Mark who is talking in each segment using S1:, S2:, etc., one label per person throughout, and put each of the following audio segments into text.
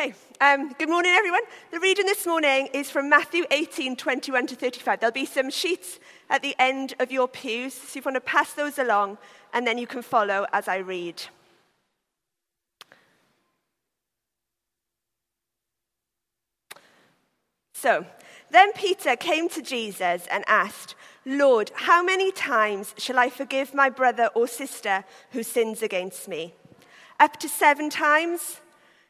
S1: Okay, um, good morning, everyone. The reading this morning is from Matthew 18 21 to 35. There'll be some sheets at the end of your pews, so if you want to pass those along, and then you can follow as I read. So, then Peter came to Jesus and asked, Lord, how many times shall I forgive my brother or sister who sins against me? Up to seven times?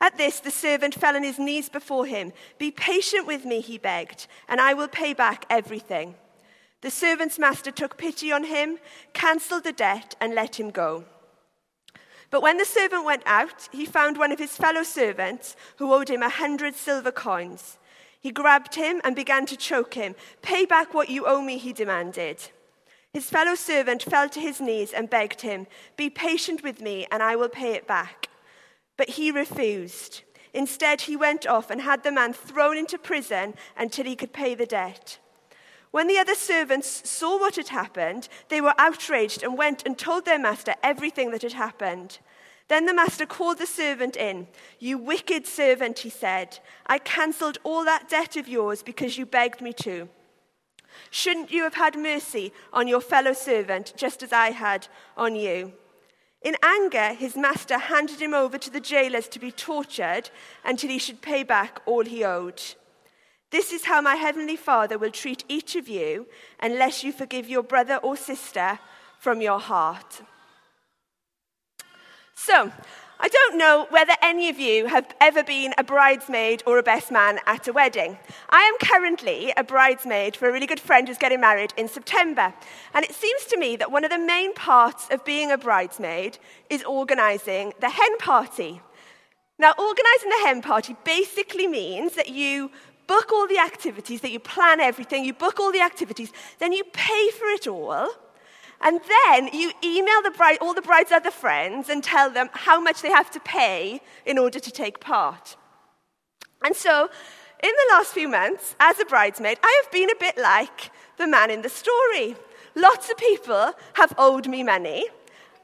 S1: At this, the servant fell on his knees before him. Be patient with me, he begged, and I will pay back everything. The servant's master took pity on him, cancelled the debt, and let him go. But when the servant went out, he found one of his fellow servants who owed him a hundred silver coins. He grabbed him and began to choke him. Pay back what you owe me, he demanded. His fellow servant fell to his knees and begged him, Be patient with me, and I will pay it back. But he refused. Instead, he went off and had the man thrown into prison until he could pay the debt. When the other servants saw what had happened, they were outraged and went and told their master everything that had happened. Then the master called the servant in. You wicked servant, he said. I cancelled all that debt of yours because you begged me to. Shouldn't you have had mercy on your fellow servant just as I had on you? In anger, his master handed him over to the jailers to be tortured until he should pay back all he owed. This is how my heavenly Father will treat each of you unless you forgive your brother or sister from your heart. So, I don't know whether any of you have ever been a bridesmaid or a best man at a wedding. I am currently a bridesmaid for a really good friend who's getting married in September. And it seems to me that one of the main parts of being a bridesmaid is organising the hen party. Now, organising the hen party basically means that you book all the activities, that you plan everything, you book all the activities, then you pay for it all and then you email the bride, all the bride's other friends and tell them how much they have to pay in order to take part. And so, in the last few months, as a bridesmaid, I have been a bit like the man in the story. Lots of people have owed me money,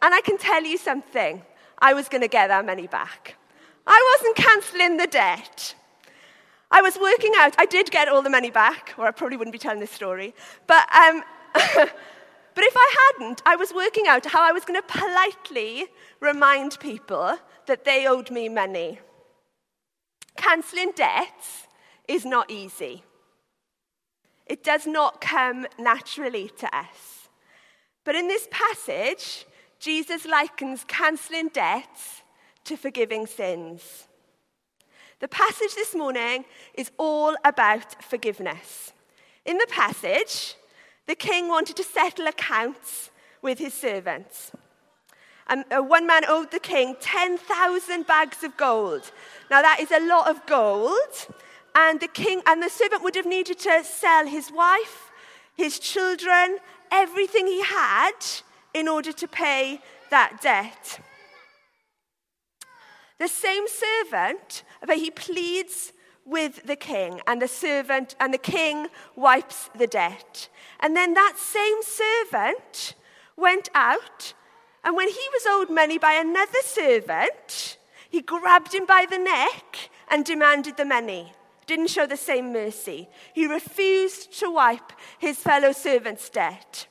S1: and I can tell you something I was going to get that money back. I wasn't cancelling the debt. I was working out, I did get all the money back, or I probably wouldn't be telling this story, but um, But if I hadn't, I was working out how I was going to politely remind people that they owed me money. Cancelling debts is not easy. It does not come naturally to us. But in this passage, Jesus likens cancelling debts to forgiving sins. The passage this morning is all about forgiveness. In the passage, the king wanted to settle accounts with his servants. And uh, one man owed the king 10,000 bags of gold. Now, that is a lot of gold. And the king and the servant would have needed to sell his wife, his children, everything he had in order to pay that debt. The same servant, but he pleads with the king, and the servant and the king wipes the debt. And then that same servant went out, and when he was owed money by another servant, he grabbed him by the neck and demanded the money. Didn't show the same mercy. He refused to wipe his fellow servant's debt.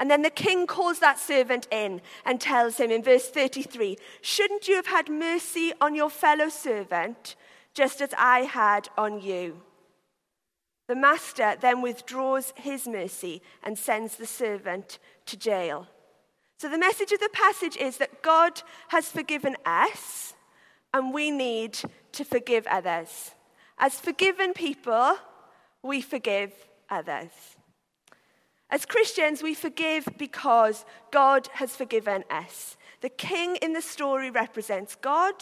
S1: And then the king calls that servant in and tells him in verse 33 Shouldn't you have had mercy on your fellow servant just as I had on you? The master then withdraws his mercy and sends the servant to jail. So, the message of the passage is that God has forgiven us and we need to forgive others. As forgiven people, we forgive others. As Christians, we forgive because God has forgiven us. The king in the story represents God,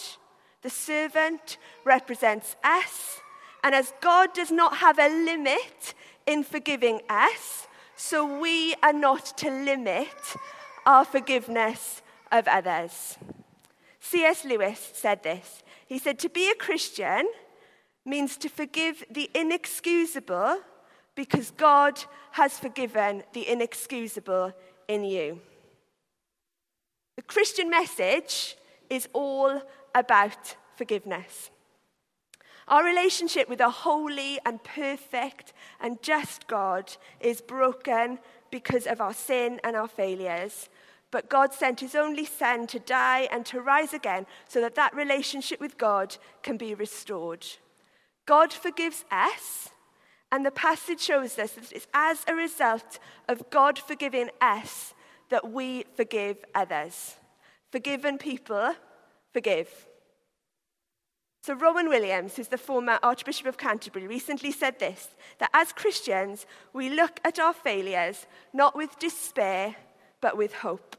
S1: the servant represents us, And as God does not have a limit in forgiving us, so we are not to limit our forgiveness of others. C.S. Lewis said this. He said, To be a Christian means to forgive the inexcusable because God has forgiven the inexcusable in you. The Christian message is all about forgiveness. Our relationship with a holy and perfect and just God is broken because of our sin and our failures. But God sent his only Son to die and to rise again so that that relationship with God can be restored. God forgives us, and the passage shows us that it's as a result of God forgiving us that we forgive others. Forgiven people forgive. So, Rowan Williams, who's the former Archbishop of Canterbury, recently said this that as Christians, we look at our failures not with despair, but with hope.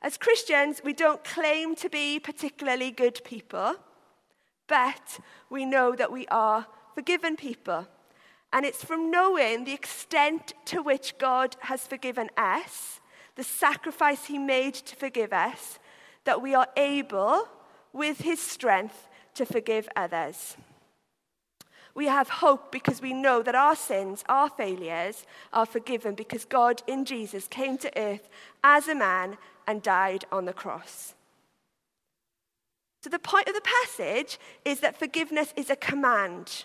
S1: As Christians, we don't claim to be particularly good people, but we know that we are forgiven people. And it's from knowing the extent to which God has forgiven us, the sacrifice he made to forgive us, that we are able, with his strength, to forgive others. We have hope because we know that our sins, our failures, are forgiven because God in Jesus came to earth as a man and died on the cross. So, the point of the passage is that forgiveness is a command.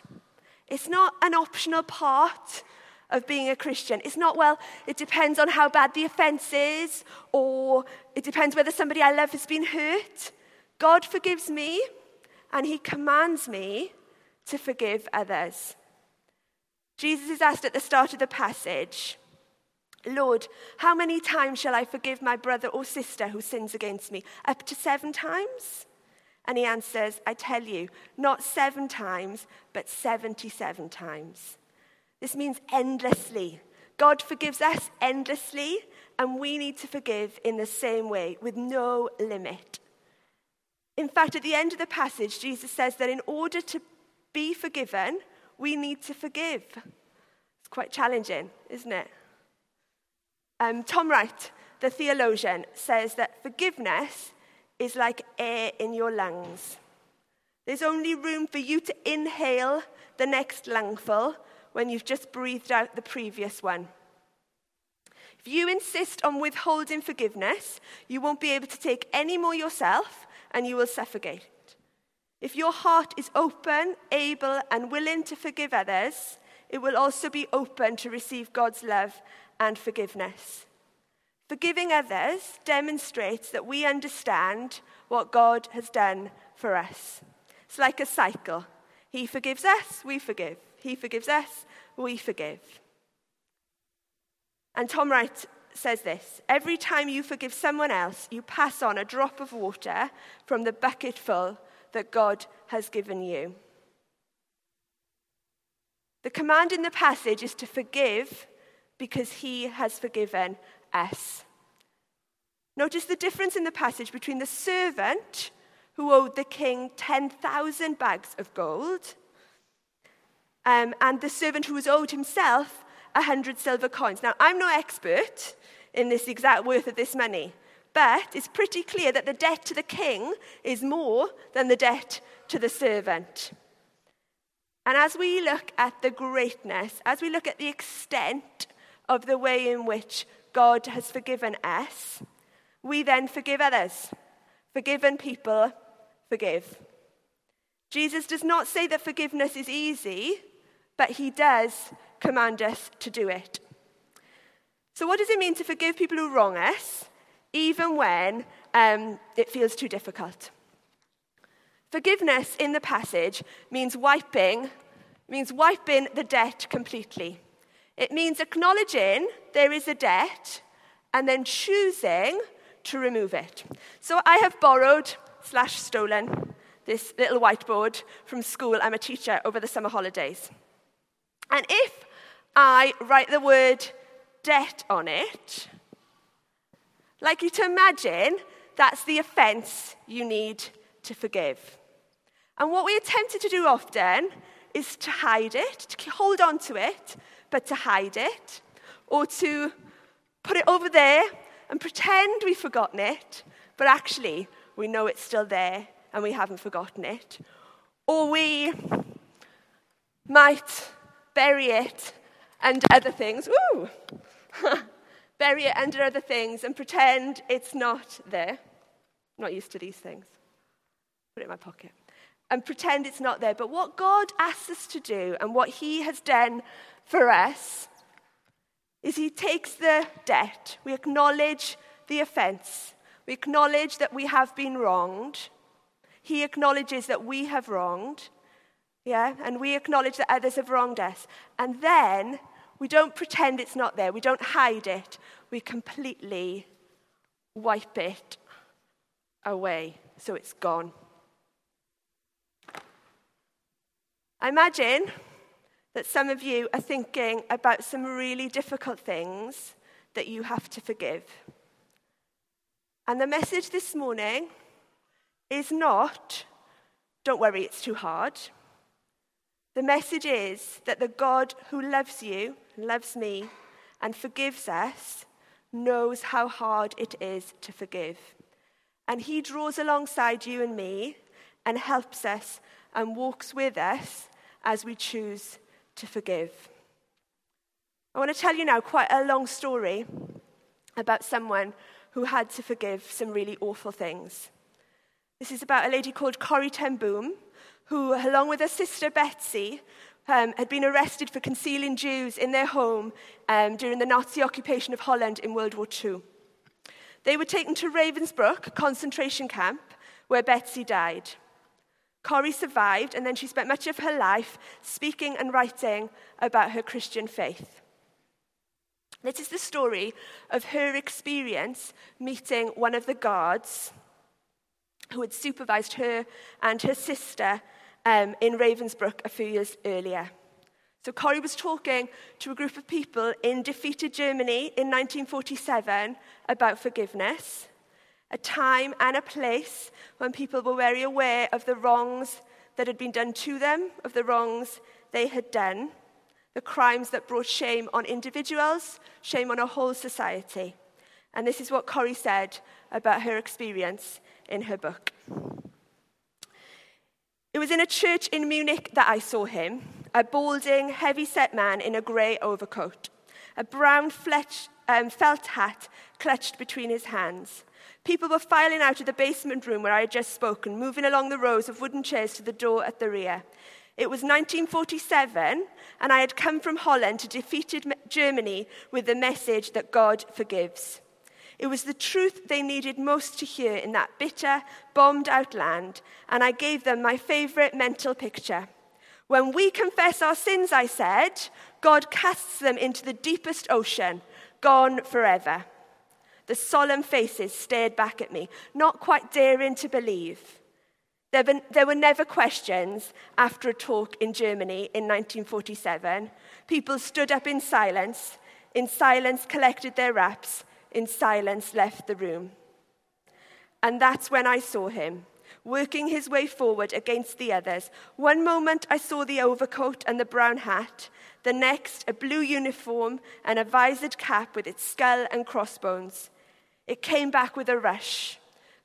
S1: It's not an optional part of being a Christian. It's not, well, it depends on how bad the offense is, or it depends whether somebody I love has been hurt. God forgives me, and He commands me to forgive others. Jesus is asked at the start of the passage, Lord, how many times shall I forgive my brother or sister who sins against me? Up to seven times? And he answers, I tell you, not seven times, but 77 times. This means endlessly. God forgives us endlessly, and we need to forgive in the same way, with no limit. In fact, at the end of the passage, Jesus says that in order to be forgiven, we need to forgive. It's quite challenging, isn't it? Um, Tom Wright, the theologian, says that forgiveness is like air in your lungs. There's only room for you to inhale the next lungful when you've just breathed out the previous one. If you insist on withholding forgiveness, you won't be able to take any more yourself and you will suffocate. If your heart is open, able, and willing to forgive others, it will also be open to receive God's love and forgiveness. Forgiving others demonstrates that we understand what God has done for us. It's like a cycle. He forgives us, we forgive. He forgives us, we forgive. And Tom Wright says this Every time you forgive someone else, you pass on a drop of water from the bucketful that God has given you. The command in the passage is to forgive because he has forgiven us. Notice the difference in the passage between the servant who owed the king 10,000 bags of gold um, and the servant who was owed himself 100 silver coins. Now, I'm no expert in this exact worth of this money, but it's pretty clear that the debt to the king is more than the debt to the servant. And as we look at the greatness, as we look at the extent of the way in which God has forgiven us, we then forgive others. Forgiven people forgive. Jesus does not say that forgiveness is easy, but he does command us to do it. So, what does it mean to forgive people who wrong us? even when um, it feels too difficult. Forgiveness in the passage means wiping, means wiping the debt completely. It means acknowledging there is a debt and then choosing to remove it. So I have borrowed slash stolen this little whiteboard from school. I'm a teacher over the summer holidays. And if I write the word debt on it, like you to imagine that's the offense you need to forgive. And what we are tempted to do often is to hide it, to hold on to it, but to hide it, or to put it over there and pretend we've forgotten it, but actually we know it's still there and we haven't forgotten it. Or we might bury it under other things. Ooh! bury it under other things and pretend it's not there. I'm not used to these things. Put it in my pocket. And pretend it's not there. But what God asks us to do and what He has done for us is He takes the debt. We acknowledge the offense. We acknowledge that we have been wronged. He acknowledges that we have wronged. Yeah? And we acknowledge that others have wronged us. And then we don't pretend it's not there. We don't hide it. We completely wipe it away so it's gone. I imagine that some of you are thinking about some really difficult things that you have to forgive. And the message this morning is not, don't worry, it's too hard. The message is that the God who loves you, loves me, and forgives us knows how hard it is to forgive. And he draws alongside you and me and helps us and walks with us as we choose to forgive. I want to tell you now quite a long story about someone who had to forgive some really awful things. This is about a lady called Corrie ten Boom, who, along with her sister Betsy, um, had been arrested for concealing Jews in their home um, during the Nazi occupation of Holland in World War II. They were taken to Ravensbrück, concentration camp, where Betsy died. Corrie survived, and then she spent much of her life speaking and writing about her Christian faith. This is the story of her experience meeting one of the guards who had supervised her and her sister um, in Ravensbrück a few years earlier. So Corrie was talking to a group of people in defeated Germany in 1947 about forgiveness a time and a place when people were very aware of the wrongs that had been done to them, of the wrongs they had done, the crimes that brought shame on individuals, shame on a whole society. And this is what Corrie said about her experience in her book. It was in a church in Munich that I saw him, a balding, heavy set man in a grey overcoat, a brown fletch, um, felt hat clutched between his hands. People were filing out of the basement room where I had just spoken, moving along the rows of wooden chairs to the door at the rear. It was 1947, and I had come from Holland to defeated Germany with the message that God forgives. It was the truth they needed most to hear in that bitter, bombed out land, and I gave them my favorite mental picture. When we confess our sins, I said, God casts them into the deepest ocean, gone forever. The solemn faces stared back at me, not quite daring to believe. There, been, there were never questions after a talk in Germany in 1947. People stood up in silence, in silence collected their wraps, in silence left the room. And that's when I saw him, working his way forward against the others. One moment I saw the overcoat and the brown hat, the next, a blue uniform and a visored cap with its skull and crossbones. It came back with a rush.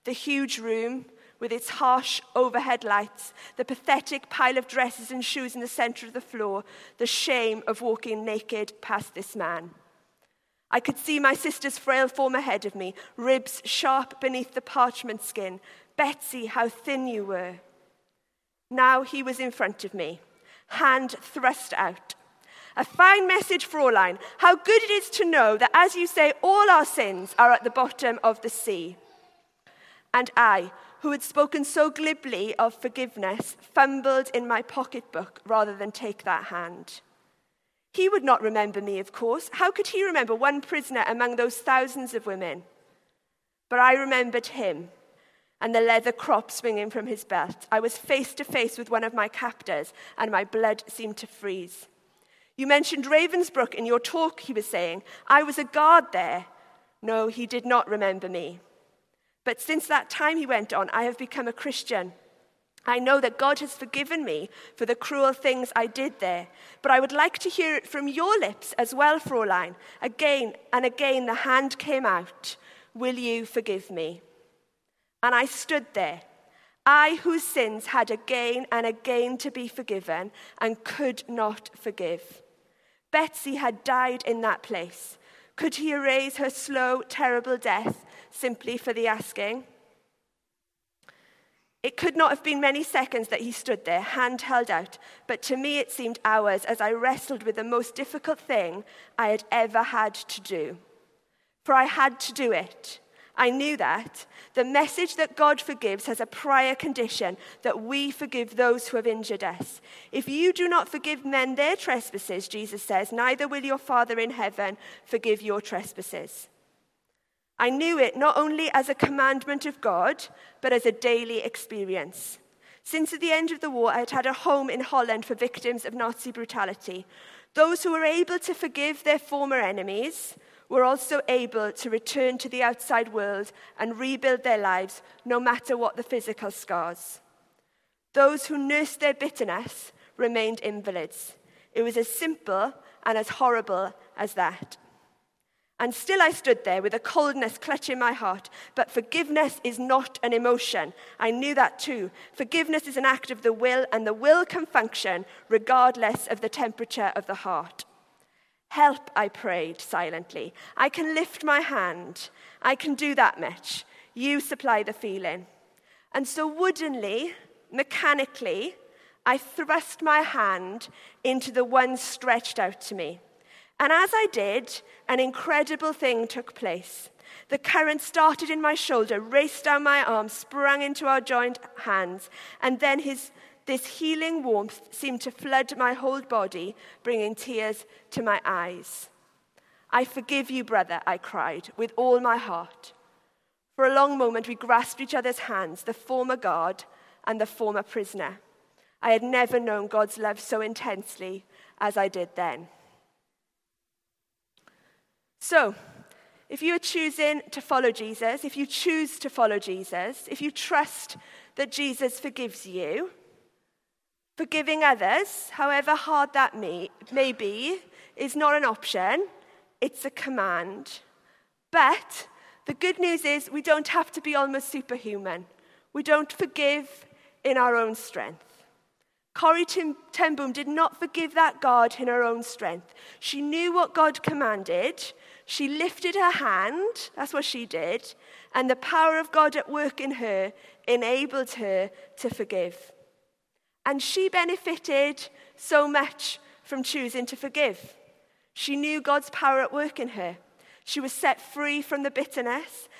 S1: The huge room, with its harsh overhead lights, the pathetic pile of dresses and shoes in the center of the floor, the shame of walking naked past this man. I could see my sister's frail form ahead of me, ribs sharp beneath the parchment skin. Betsy, how thin you were. Now he was in front of me, hand thrust out, a fine message, Fraulein. How good it is to know that, as you say, all our sins are at the bottom of the sea. And I, who had spoken so glibly of forgiveness, fumbled in my pocketbook rather than take that hand. He would not remember me, of course. How could he remember one prisoner among those thousands of women? But I remembered him and the leather crop swinging from his belt. I was face to face with one of my captors, and my blood seemed to freeze. You mentioned Ravensbrück in your talk, he was saying. I was a guard there. No, he did not remember me. But since that time, he went on, I have become a Christian. I know that God has forgiven me for the cruel things I did there, but I would like to hear it from your lips as well, Fräulein. Again and again the hand came out. Will you forgive me? And I stood there, I whose sins had again and again to be forgiven and could not forgive. Betsy had died in that place. Could he erase her slow, terrible death simply for the asking? It could not have been many seconds that he stood there, hand held out, but to me it seemed hours as I wrestled with the most difficult thing I had ever had to do. For I had to do it. I knew that. The message that God forgives has a prior condition that we forgive those who have injured us. If you do not forgive men their trespasses, Jesus says, neither will your Father in heaven forgive your trespasses. I knew it not only as a commandment of God, but as a daily experience. Since at the end of the war, I had had a home in Holland for victims of Nazi brutality. Those who were able to forgive their former enemies were also able to return to the outside world and rebuild their lives, no matter what the physical scars. Those who nursed their bitterness remained invalids. It was as simple and as horrible as that. And still I stood there with a coldness clutching my heart. But forgiveness is not an emotion. I knew that too. Forgiveness is an act of the will, and the will can function regardless of the temperature of the heart. Help, I prayed silently. I can lift my hand. I can do that much. You supply the feeling. And so, woodenly, mechanically, I thrust my hand into the one stretched out to me. And as I did, an incredible thing took place. The current started in my shoulder, raced down my arm, sprang into our joined hands, and then his, this healing warmth seemed to flood my whole body, bringing tears to my eyes. I forgive you, brother, I cried with all my heart. For a long moment, we grasped each other's hands, the former guard and the former prisoner. I had never known God's love so intensely as I did then. So, if you are choosing to follow Jesus, if you choose to follow Jesus, if you trust that Jesus forgives you, forgiving others, however hard that may, may be, is not an option, it's a command. But the good news is we don't have to be almost superhuman. We don't forgive in our own strength. Corrie ten Boom did not forgive that God in her own strength. She knew what God commanded. She lifted her hand, that's what she did, and the power of God at work in her enabled her to forgive. And she benefited so much from choosing to forgive. She knew God's power at work in her. She was set free from the bitterness.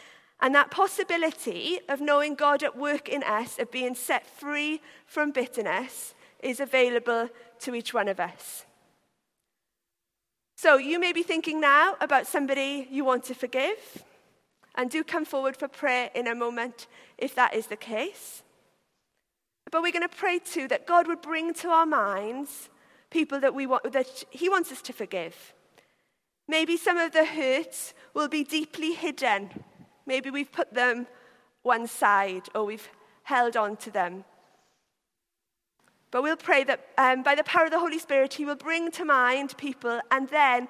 S1: And that possibility of knowing God at work in us, of being set free from bitterness, is available to each one of us. So you may be thinking now about somebody you want to forgive, and do come forward for prayer in a moment if that is the case. But we're going to pray too that God would bring to our minds people that, we want, that He wants us to forgive. Maybe some of the hurts will be deeply hidden. Maybe we've put them one side or we've held on to them. But we'll pray that um, by the power of the Holy Spirit, He will bring to mind people, and then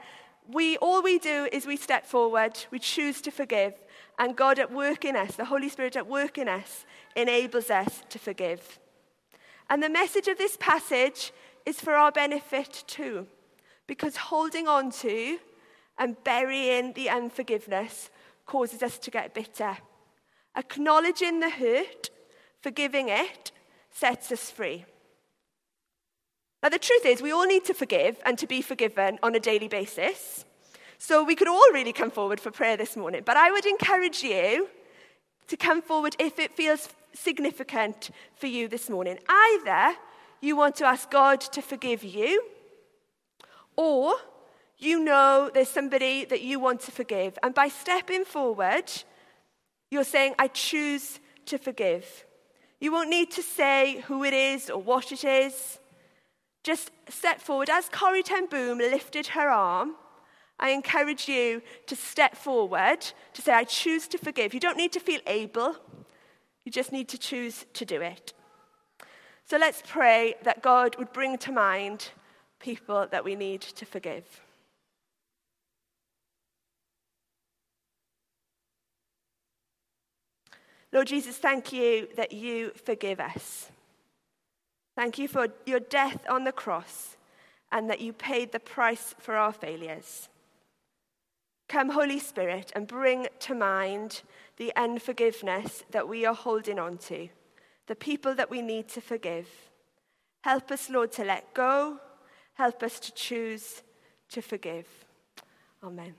S1: we, all we do is we step forward, we choose to forgive, and God at work in us, the Holy Spirit at work in us, enables us to forgive. And the message of this passage is for our benefit too, because holding on to and burying the unforgiveness causes us to get bitter. Acknowledging the hurt, forgiving it, sets us free. Now, the truth is, we all need to forgive and to be forgiven on a daily basis. So we could all really come forward for prayer this morning. But I would encourage you to come forward if it feels significant for you this morning. Either you want to ask God to forgive you, or you know there's somebody that you want to forgive. And by stepping forward, you're saying, I choose to forgive. You won't need to say who it is or what it is just step forward. As Corrie ten Boom lifted her arm, I encourage you to step forward to say, I choose to forgive. You don't need to feel able, you just need to choose to do it. So let's pray that God would bring to mind people that we need to forgive. Lord Jesus, thank you that you forgive us. Thank you for your death on the cross and that you paid the price for our failures. Come, Holy Spirit, and bring to mind the unforgiveness that we are holding on to, the people that we need to forgive. Help us, Lord, to let go. Help us to choose to forgive. Amen.